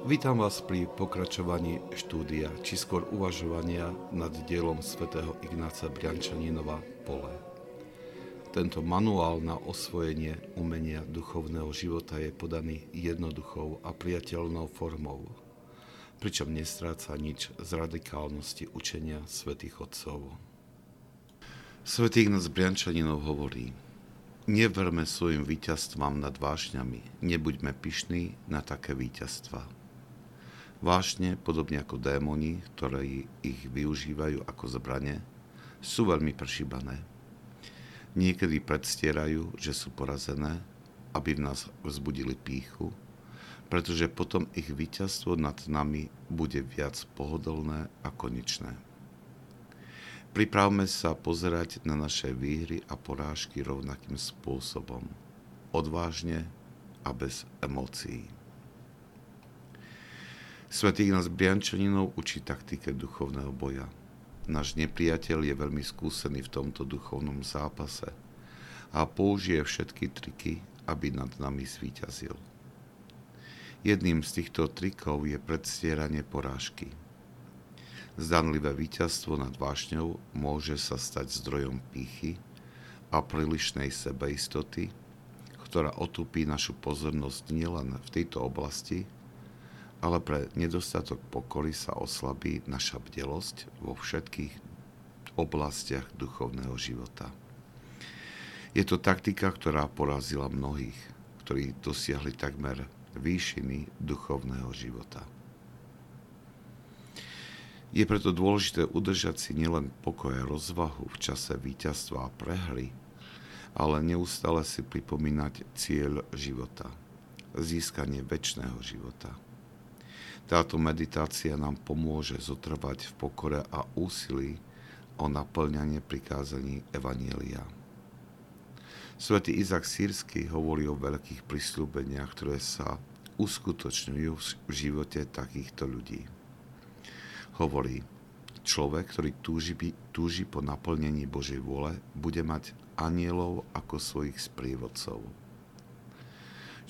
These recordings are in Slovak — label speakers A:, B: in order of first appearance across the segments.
A: Vítam vás pri pokračovaní štúdia, či skôr uvažovania nad dielom svätého Ignáca Briančaninova Pole. Tento manuál na osvojenie umenia duchovného života je podaný jednoduchou a priateľnou formou, pričom nestráca nič z radikálnosti učenia svätých Otcov. Svetý Ignác Briančaninov hovorí, Neverme svojim víťazstvám nad vášňami, nebuďme pyšní na také víťazstva. Vášne, podobne ako démoni, ktoré ich využívajú ako zbrane, sú veľmi prešíbané. Niekedy predstierajú, že sú porazené, aby v nás vzbudili píchu, pretože potom ich víťazstvo nad nami bude viac pohodlné a konečné. Pripravme sa pozerať na naše výhry a porážky rovnakým spôsobom, odvážne a bez emócií. Svetý Ignác Briančaninov učí taktike duchovného boja. Náš nepriateľ je veľmi skúsený v tomto duchovnom zápase a použije všetky triky, aby nad nami svíťazil. Jedným z týchto trikov je predstieranie porážky. Zdanlivé víťazstvo nad vášňou môže sa stať zdrojom pýchy a prílišnej sebeistoty, ktorá otupí našu pozornosť nielen v tejto oblasti, ale pre nedostatok pokory sa oslabí naša bdelosť vo všetkých oblastiach duchovného života. Je to taktika, ktorá porazila mnohých, ktorí dosiahli takmer výšiny duchovného života. Je preto dôležité udržať si nielen pokoj a rozvahu v čase víťazstva a prehry, ale neustále si pripomínať cieľ života, získanie väčšného života – táto meditácia nám pomôže zotrvať v pokore a úsilí o naplňanie prikázaní Evanielia. Svetý Izak Sírsky hovorí o veľkých prisľúbeniach, ktoré sa uskutočňujú v živote takýchto ľudí. Hovorí, človek, ktorý túži, túži po naplnení Božej vôle, bude mať anielov ako svojich sprievodcov.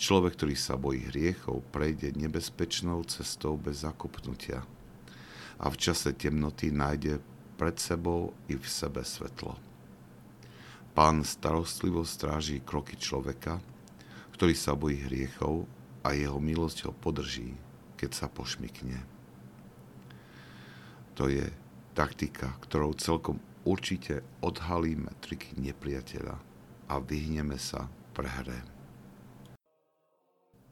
A: Človek, ktorý sa bojí hriechov, prejde nebezpečnou cestou bez zakopnutia a v čase temnoty nájde pred sebou i v sebe svetlo. Pán starostlivo stráži kroky človeka, ktorý sa bojí hriechov a jeho milosť ho podrží, keď sa pošmikne. To je taktika, ktorou celkom určite odhalíme triky nepriateľa a vyhneme sa prehre.